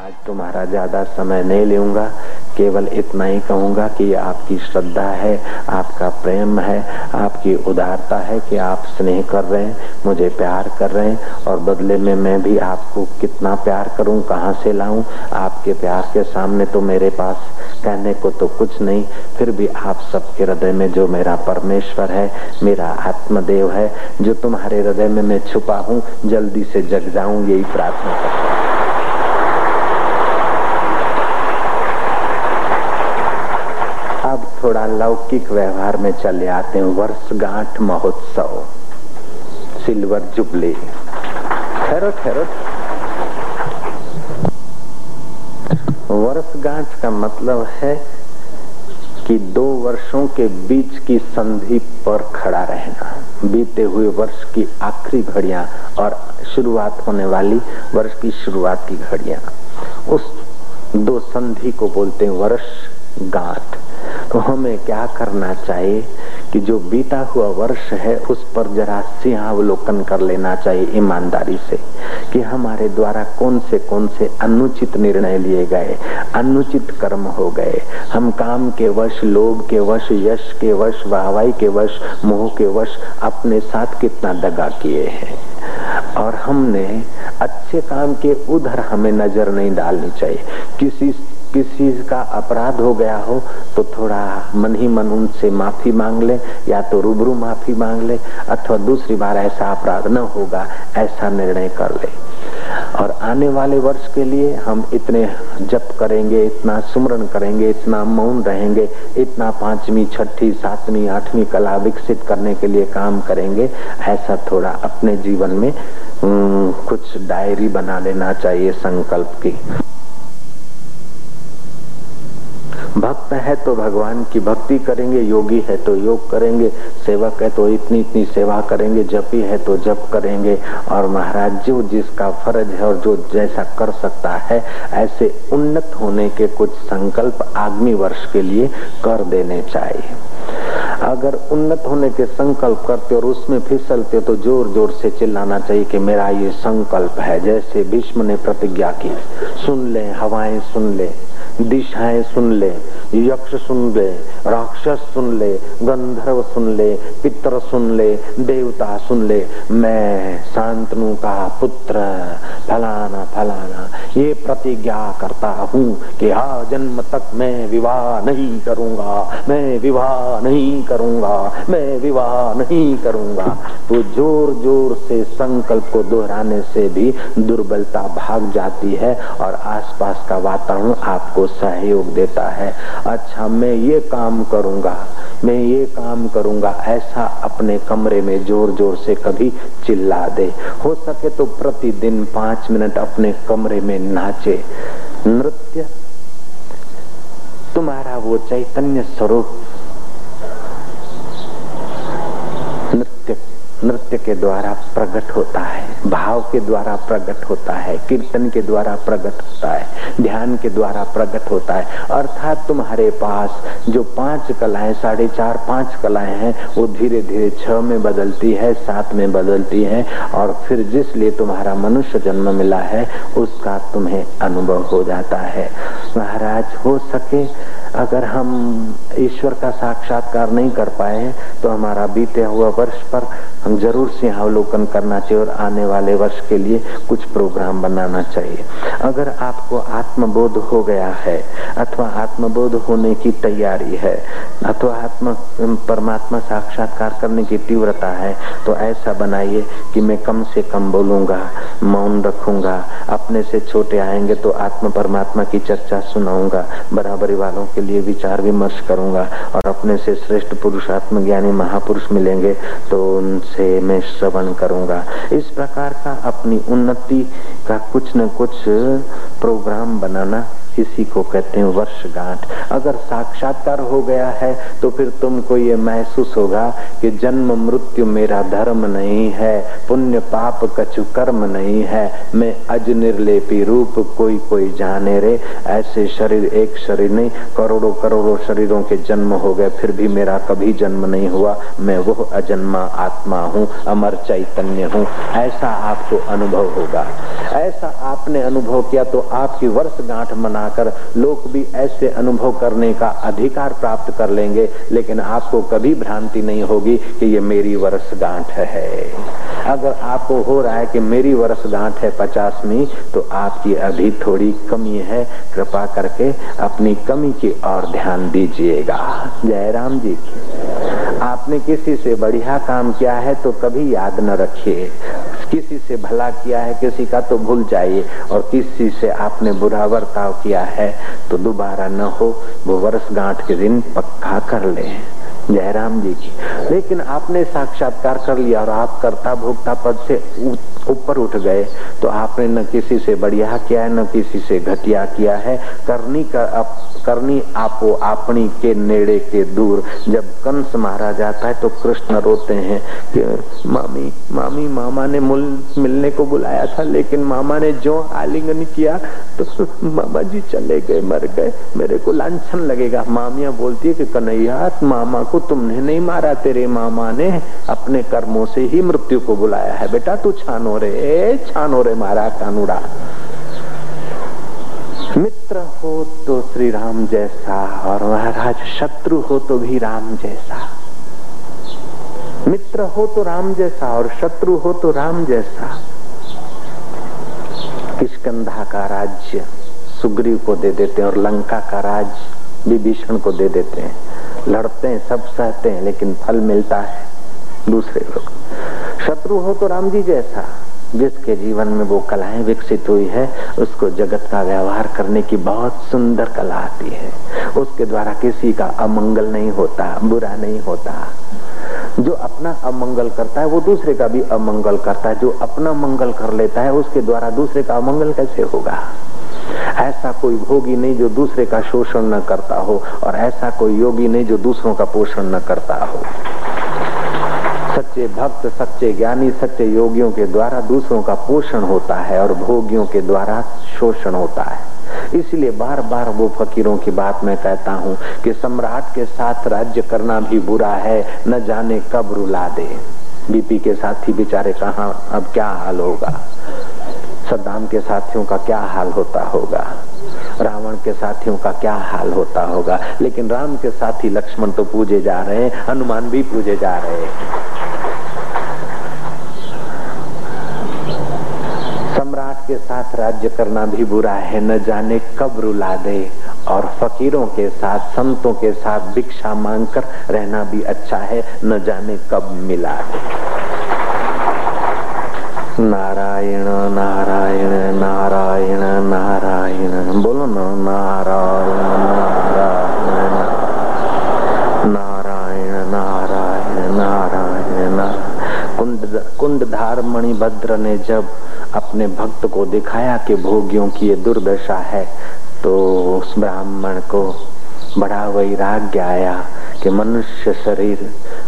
आज तुम्हारा ज़्यादा समय नहीं लूँगा। केवल इतना ही कहूँगा कि आपकी श्रद्धा है, आपका प्रेम है, आपकी उदारता है कि आप स्नेह कर रहे हैं, मुझे प्यार कर रहे हैं और बदले में मैं भी आपको कितना प्यार करूँ, कहाँ से लाऊं? आपके प्यार के सामने तो मेरे पास कहने को तो कुछ नहीं, फिर भी आप सबके हृदय में जो मेरा परमेश्वर है, मेरा आत्मदेव है, जो तुम्हारे हृदय में मैं छुपा हूँ, जल्दी से जग जाऊँ, यही प्रार्थना करता हूँ अब थोड़ा लौकिक व्यवहार में चले आते हैं, वर्षगांठ महोत्सव, सिल्वर जुबली। ठहरो ठहरो। वर्षगांठ का मतलब है कि दो वर्षों के बीच की संधि पर खड़ा रहना। बीते हुए वर्ष की आखिरी घड़ियाँ और शुरुआत होने वाली वर्ष की शुरुआत की घड़ियाँ। उस दो संधि को बोलते हैं वर्ष गांठ तो हमें क्या करना चाहिए कि जो बीता हुआ वर्ष है, उस पर जरा सिंहावलोकन कर लेना चाहिए ईमानदारी से कि हमारे द्वारा कौन से कौन से अनुचित निर्णय लिए गए, अनुचित कर्म हो गए। हम काम के वश, लोभ के वश, यश के वश वाहवाई के वश, मोह के वश अपने साथ कितना दगा किए हैं। और हमने अच्छे काम के उधर हमें नज़र नहीं डालनी चाहिए। किसी किसी का अपराध हो गया हो तो थोड़ा मन ही मन उनसे माफ़ी मांग ले, या तो रूबरू माफ़ी मांग ले, अथवा दूसरी बार ऐसा अपराध न होगा, ऐसा निर्णय कर ले। और आने वाले वर्ष के लिए हम इतने जप करेंगे, इतना सुमरण करेंगे, इतना मौन रहेंगे, इतना पांचवी, छठी, सातवीं, आठवीं कला विकसित करने के लिए काम करेंगे, ऐसा थोड़ा अपने जीवन में कुछ डायरी बना लेना चाहिए संकल्प की। भक्त है तो भगवान की भक्ति करेंगे, योगी है तो योग करेंगे, सेवक है तो इतनी इतनी सेवा करेंगे, जपी है तो जप करेंगे। और महाराज, जो जिसका फ़र्ज़ है और जो जैसा कर सकता है, ऐसे उन्नत होने के कुछ संकल्प आगामी वर्ष के लिए कर देने चाहिए। अगर उन्नत होने के संकल्प करते और उसमें फिसलते तो ज़ोर ज़ोर से चिल्लाना चाहिए कि मेरा ये संकल्प है। जैसे भीष्म ने प्रतिज्ञा की, सुन ले, हवाएँ सुन ले दिशाएँ सुन ले, यक्ष सुन ले, राक्षस सुन ले, गंधर्व सुन ले, पितर सुन ले, देवता सुन ले। मैं शांतनु का पुत्र फलाना फलाना, ये प्रतिज्ञा करता हूँ कि हा जन्म तक मैं विवाह नहीं करूँगा, मैं विवाह नहीं करूँगा, मैं विवाह नहीं करूँगा। तो ज़ोर ज़ोर से संकल्प को दोहराने से भी दुर्बलता भाग जाती है और आसपास का वातावरण आपको सहयोग देता है। अच्छा मैं ये काम करूँगा, मैं ये काम करूँगा, ऐसा अपने कमरे में ज़ोर ज़ोर से कभी चिल्ला दे। हो सके तो प्रतिदिन पाँच मिनट अपने कमरे में नाचे नृत्य। तुम्हारा वो चैतन्य स्वरूप नृत्य के द्वारा प्रकट होता है, भाव के द्वारा प्रकट होता है, कीर्तन के द्वारा प्रकट होता है, ध्यान के द्वारा प्रकट होता है। अर्थात तुम्हारे पास जो पाँच कलाएँ, साढ़े चार, पाँच कलाएँ हैं, वो धीरे धीरे छह में बदलती है, सात में बदलती है, और फिर जिस लिए तुम्हारा मनुष्य जन्म मिला है, उसका तुम्हें अनुभव हो जाता है। महाराज, हो सके अगर हम ईश्वर का साक्षात्कार नहीं कर पाए हैं तो हमारा बीते हुआ वर्ष पर हम ज़रूर से अवलोकन करना चाहिए और आने वाले वर्ष के लिए कुछ प्रोग्राम बनाना चाहिए। अगर आपको आत्मबोध हो गया है, अथवा आत्मबोध होने की तैयारी है, अथवा आत्म परमात्मा साक्षात्कार करने की तीव्रता है तो ऐसा बनाइए कि मैं कम से कम बोलूँगा, मौन रखूँगा, अपने से छोटे आएँगे तो आत्म परमात्मा की चर्चा सुनाऊँगा, बराबरी वालों के लिए विचार विमर्श करूँगा। और अपने से श्रेष्ठ पुरुष, आत्मज्ञानी महापुरुष मिलेंगे तो उनसे मैं श्रवण करूँगा। इस प्रकार का अपनी उन्नति का कुछ न कुछ प्रोग्राम बनाना इसी को कहते हैं वर्षगांठ। अगर साक्षात्कार हो गया है तो फिर तुमको ये महसूस होगा कि जन्म मृत्यु मेरा धर्म नहीं है, पुण्य पाप कछु कर्म नहीं है। मैं अज निर्लेपी रूप कोई कोई जाने रे। ऐसे शरीर एक शरीर नहीं, करोड़ों करोड़ों शरीरों के जन्म हो गए, फिर भी मेरा कभी जन्म नहीं हुआ। मैं वो अजन्मा आत्मा हूँ, अमर चैतन्य हूँ। ऐसा आपको अनुभव होगा। ऐसा आपने अनुभव किया तो आपकी वर्षगांठ मनाकर लोग भी ऐसे अनुभव करने का अधिकार प्राप्त कर लेंगे, लेकिन आपको कभी भ्रांति नहीं होगी कि ये मेरी वर्षगांठ है। अगर आपको हो रहा है कि मेरी वर्षगांठ है पचासवीं तो आपकी अभी थोड़ी कमी है। कृपा करके अपनी कमी की ओर ध्यान दीजिएगा। जयराम जी की। आपने किसी से बढ़िया काम किया है तो कभी याद न रखिए। किसी से भला किया है किसी का तो भूल जाइए। और किसी से आपने बुरा बर्ताव किया है तो दोबारा न हो। वो वर्षगांठ के दिन पक्का कर ले। जयराम जी की। लेकिन आपने साक्षात्कार कर लिया और आप कर्ता भोक्ता पद से ऊपर उठ गए। तो आपने न किसी से बढ़िया किया है न किसी से घटिया किया है। करनी का अप, करनी आपो अपनी के नेड़े के दूर। जब कंस मारा जाता है तो कृष्ण रोते हैं कि मामी मामी, मामा ने मुल, मिलने को बुलाया था, लेकिन मामा ने जो आलिंगन किया तो मामा जी चले गए, मर गए। मेरे को लाछन लगेगा। मामिया बोलती है कि, कन्हैया, मामा को तुमने नहीं मारा, तेरे मामा ने अपने कर्मों से ही मृत्यु को बुलाया है। बेटा, तू छानो रे छानो रे मारा कानूड़ा। मित्र हो तो श्री राम जैसा, और महाराज, शत्रु हो तो भी राम जैसा। मित्र हो तो राम जैसा और शत्रु हो तो राम जैसा। किशकंधा का राज्य सुग्रीव को दे देते हैं और लंका का राज विभीषण को दे देते हैं। लड़ते हैं, सब सहते हैं, लेकिन फल मिलता है दूसरे लोग। शत्रु हो तो राम जी जैसा, जिसके जीवन में वो कलाएँ विकसित हुई है, उसको जगत का व्यवहार करने की बहुत सुंदर कला आती है। उसके द्वारा किसी का अमंगल नहीं होता, बुरा नहीं होता। जो अपना अमंगल करता है, वो दूसरे का भी अमंगल करता है। जो अपना मंगल कर लेता है, उसके द्वारा दूसरे का अमंगल कैसे होगा? ऐसा कोई भोगी नहीं जो दूसरे का शोषण न करता हो, और ऐसा कोई योगी नहीं जो दूसरों का पोषण न करता हो। सच्चे भक्त, सच्चे ज्ञानी, सच्चे योगियों के द्वारा दूसरों का पोषण होता है, और भोगियों के द्वारा शोषण होता है। इसलिए बार बार वो फकीरों की बात मैं कहता हूँ कि सम्राट के साथ राज्य करना भी बुरा है, न जाने कब रुला दे। बीपी के साथी बेचारे कहा, अब क्या हाल होगा? सद्दाम के साथियों का क्या हाल होता होगा? रावण के साथियों का क्या हाल होता होगा? लेकिन राम के साथी लक्ष्मण तो पूजे जा रहे हैं, हनुमान भी पूजे जा रहे हैं सम्राट के साथ राज्य करना भी बुरा है। न जाने कब रुला दे। और फकीरों के साथ, संतों के साथ भिक्षा मांगकर रहना भी अच्छा है। न जाने कब मिला दे। नारायण नारायण नारायण नारायण। बोलो ना, नारायण नारायण। नारायण नारायण नारायण। कुंड, कुंडधार मणिभद्र ने जब अपने भक्त को दिखाया कि भोगियों की ये दुर्दशा है तो उस ब्राह्मण को बड़ा वैराग्य आया कि मनुष्य शरीर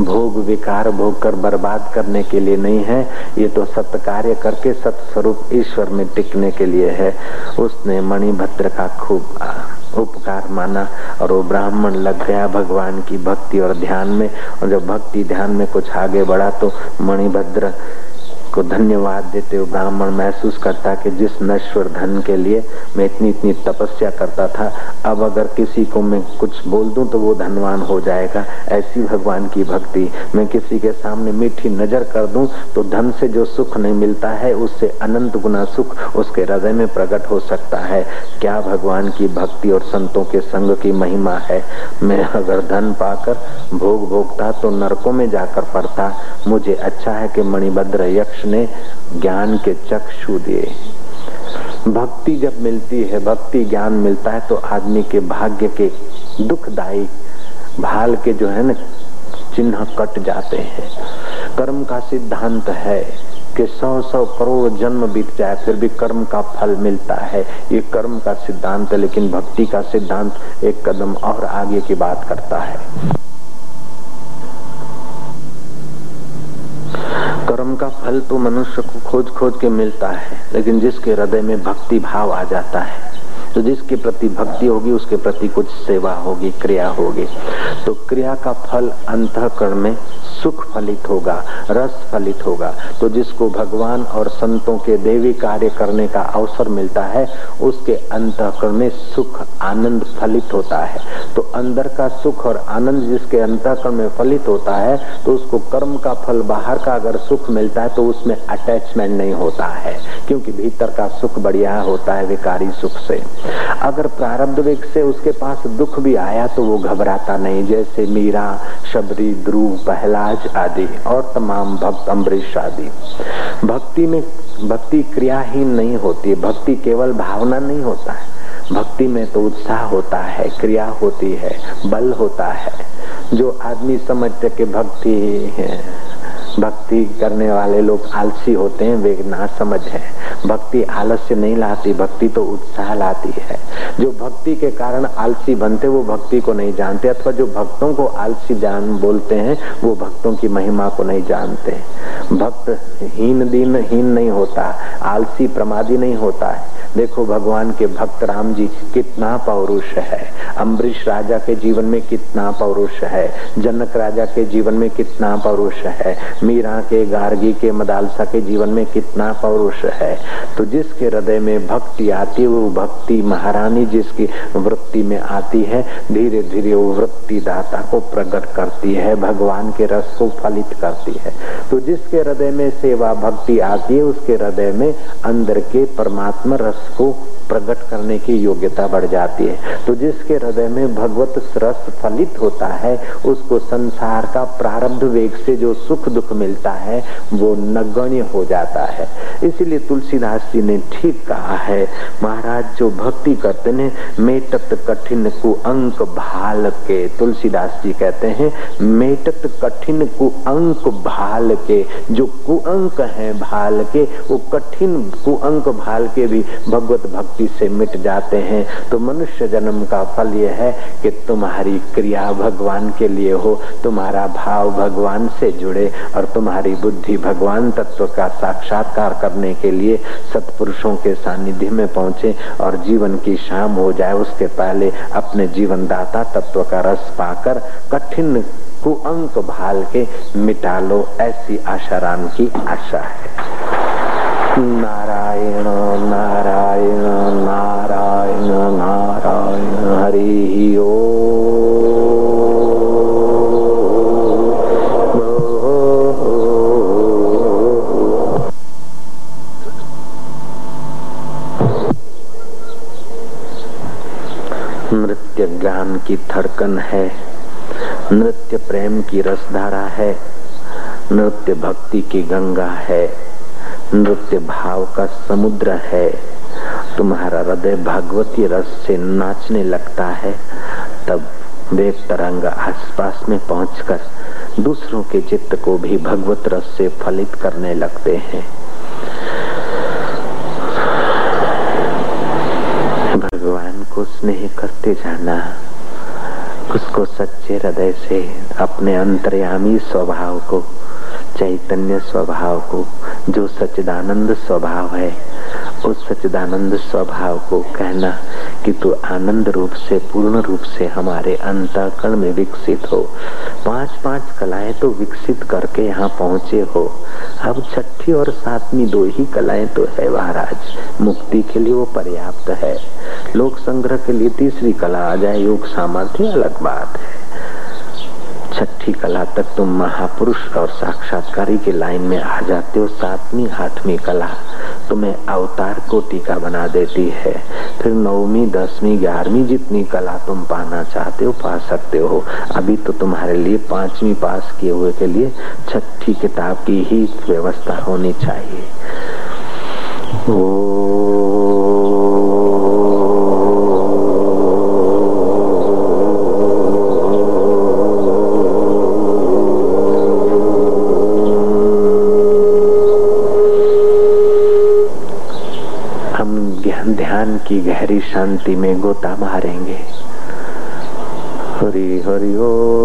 भोग विकार भोग कर बर्बाद करने के लिए नहीं है, ये तो सत्य कार्य करके सत्स्वरूप ईश्वर में टिकने के लिए है। उसने मणिभद्र का खूब उपकार माना और वो ब्राह्मण लग गया भगवान की भक्ति और ध्यान में। और जब भक्ति ध्यान में कुछ आगे बढ़ा तो मणिभद्र को धन्यवाद देते हुए ब्राह्मण महसूस करता कि जिस नश्वर धन के लिए मैं इतनी इतनी तपस्या करता था, अब अगर किसी को मैं कुछ बोल दूँ तो वो धनवान हो जाएगा। ऐसी भगवान की भक्ति। मैं किसी के सामने मीठी नज़र कर दूँ तो धन से जो सुख नहीं मिलता है, उससे अनंत गुना सुख उसके हृदय में प्रकट हो सकता है। क्या भगवान की भक्ति और संतों के संग की महिमा है? मैं अगर धन पाकर भोग भोगता तो नरकों में जाकर पड़ता। मुझे अच्छा है कि मणिभद्र यक्ष ने ज्ञान के चक्षु दिए। भक्ति जब मिलती है, भक्ति ज्ञान मिलता है तो आदमी के भाग्य के दुखदायी भाल के जो है ना, चिन्ह कट जाते हैं। कर्म का सिद्धांत है कि सौ सौ करोड़ जन्म बीत जाए, फिर भी कर्म का फल मिलता है। ये कर्म का सिद्धांत है लेकिन भक्ति का सिद्धांत एक कदम और आगे की बात करता है कर्म का फल तो मनुष्य को खोज खोज के मिलता है, लेकिन जिसके हृदय में भक्ति भाव आ जाता है तो जिसके प्रति भक्ति होगी, उसके प्रति कुछ सेवा होगी, क्रिया होगी। तो क्रिया का फल अंतकरण में सुख फलित होगा, रस फलित होगा। तो जिसको भगवान और संतों के देवी कार्य करने का अवसर मिलता है, उसके अंतकरण में सुख, आनंद फलित होता है। तो अंदर का सुख और आनंद जिसके अंतकरण में फलित होता है तो उसको कर्म का फल, बाहर का अगर सुख मिलता है तो उसमें अटैचमेंट नहीं होता है, क्योंकि भीतर का सुख बढ़िया होता है, विकारी सुख से। अगर प्रारब्ध वेग से उसके पास दुख भी आया तो वो घबराता नहीं, जैसे मीरा, शबरी, ध्रुव, पहलाज आदि और तमाम भक्त, अम्बरीश आदि। भक्ति में, भक्ति क्रियाहीन नहीं होती, भक्ति केवल भावना नहीं होता है। भक्ति में तो उत्साह होता है, क्रिया होती है, बल होता है। जो आदमी समझते कि भक्ति है भक्ति करने वाले लोग आलसी होते हैं, वे ना समझ है। भक्ति आलस्य नहीं लाती, भक्ति तो उत्साह लाती है। जो भक्ति के कारण आलसी बनते, वो भक्ति को नहीं जानते, अथवा जो भक्तों को आलसी जान बोलते हैं, वो भक्तों की महिमा को नहीं जानते। भक्त हीन दिन, हीन नहीं होता, आलसी प्रमादी नहीं होता है। देखो भगवान के भक्त राम जी, कितना पौरुष है। अम्बरीश राजा के जीवन में कितना पौरुष है। जनक राजा के जीवन में कितना पौरुष है। मीरा के गार्गी के मदालसा के जीवन में कितना पौरुष है। तो जिसके हृदय में भक्ति आती है, वो भक्ति महारानी जिसकी वृत्ति में आती है धीरे धीरे वो वृत्ति दाता को प्रकट करती है, भगवान के रस को फलित करती है। तो जिसके हृदय में सेवा भक्ति आती है, उसके हृदय में अंदर के परमात्मा रस को प्रकट करने की योग्यता बढ़ जाती है। तो जिसके हृदय में भगवत रस फलित होता है, उसको संसार का प्रारब्ध वेग से जो सुख दुख मिलता है, वो नगण्य हो जाता है। इसीलिए तुलसीदास जी ने ठीक कहा है, महाराज, जो भक्ति करते हैं, मेटत कठिन कु अंक भाल के, तुलसीदास जी कहते हैं, मेटत कठिन कु अंक भाल के, जो कुअंक है भाल के, वो कठिन कुअंक भाल के भी भगवत भक्ति भक्ति से मिट जाते हैं। तो मनुष्य जन्म का फल यह है कि तुम्हारी क्रिया भगवान के लिए हो, तुम्हारा भाव भगवान से जुड़े और तुम्हारी बुद्धि भगवान तत्व का साक्षात्कार करने के लिए सत्पुरुषों के सानिध्य में पहुँचे और जीवन की शाम हो जाए, उसके पहले अपने जीवन दाता तत्व का रस पाकर कठिन कुअंक भाल के मिटा लो, ऐसी आशाराम की आशा है। की धड़कन है। नृत्य प्रेम की रसधारा है। नृत्य भक्ति की गंगा है। नृत्य भाव का समुद्र है। तुम्हारा हृदय भागवती रस से नाचने लगता है। तब वेग तरंग आसपास में पहुंचकर दूसरों के चित्त को भी भगवत रस से फलित करने लगते हैं। भगवान को स्नेह करते जाना। उसको सच्चे हृदय से, अपने अंतर्यामी स्वभाव को, चैतन्य स्वभाव को, जो सच्चिदानंद स्वभाव है, उस सच्चिदानंद स्वभाव को कहना कि तू आनंद रूप से, पूर्ण रूप से हमारे अंतकरण में विकसित हो। पाँच पाँच कलाएँ तो विकसित करके यहाँ पहुँचे हो। अब छठी और सातवीं दो ही कलाएँ तो है महाराज, मुक्ति के लिए वो पर्याप्त है। लोक संग्रह के लिए तीसरी कला आ जाए, योग सामर्थ्य अलग बात है। छठी कला तक तुम महापुरुष और साक्षात्कारी के लाइन में आ जाते हो, सातवीं आठवीं कला तुम्हें अवतार को टीका बना देती है। फिर नौवीं, दसवीं, ग्यारहवीं जितनी कला तुम पाना चाहते हो, पा सकते हो। अभी तो तुम्हारे लिए पांचवी पास किए हुए के लिए छठी किताब की ही व्यवस्था होनी चाहिए। ओ की गहरी शांति में गोता मारेंगे हरी हरिओ हो।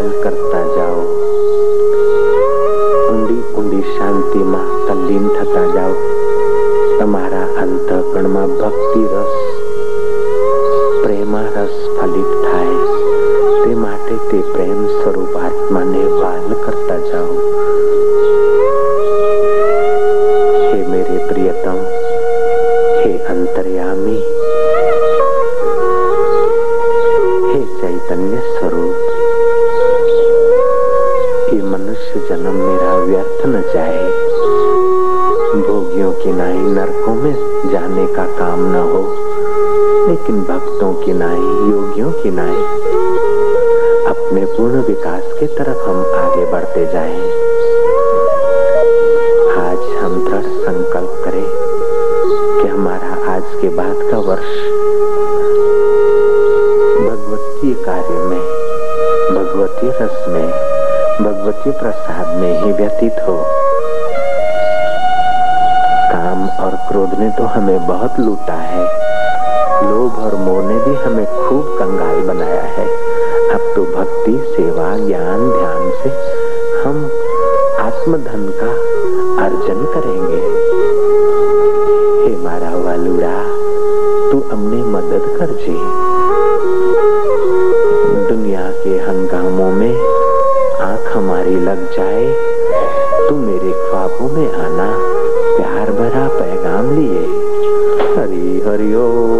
ख्याल કરતા જાઓ ઊંડી ઊંડી શાંતિમાં તલ્લીન થતા જાઓ તમારા અંતઃકરણમાં ભક્તિ રસ પ્રેમા રસ ફલિત થાય તે માટે તે પ્રેમ સ્વરૂપ આત્માને વાલ કરતા જાઓ હે મેરે પ્રિયતમ હે અંતર્યામી હે ચૈતન્ય સ્વરૂપ मनुष्य जन्म मेरा व्यर्थ न जाए। भोगियों की नाई नरकों में जाने का काम न हो। लेकिन भक्तों की नाई, योगियों की नाई। अपने पूर्ण विकास के तरफ़ हम आगे बढ़ते जाएँ। आज हम दृढ़ संकल्प करें कि हमारा आज के बाद का वर्ष भगवतीय कार्य में भगवतीय रस में भगवती प्रसाद में ही व्यतीत हो। काम और क्रोध ने तो हमें बहुत लूटा है। लोभ और मोह ने भी हमें खूब कंगाल बनाया है। अब तो भक्ति, सेवा, ज्ञान, ध्यान से हम आत्मधन का अर्जन करेंगे। हे मारा वालूरा, तू हमने मदद कर जे। दुनिया के हंगामों में हमारी लग जाए तू मेरे ख्वाबों में आना प्यार भरा पैगाम लिए। हरी हरिओम।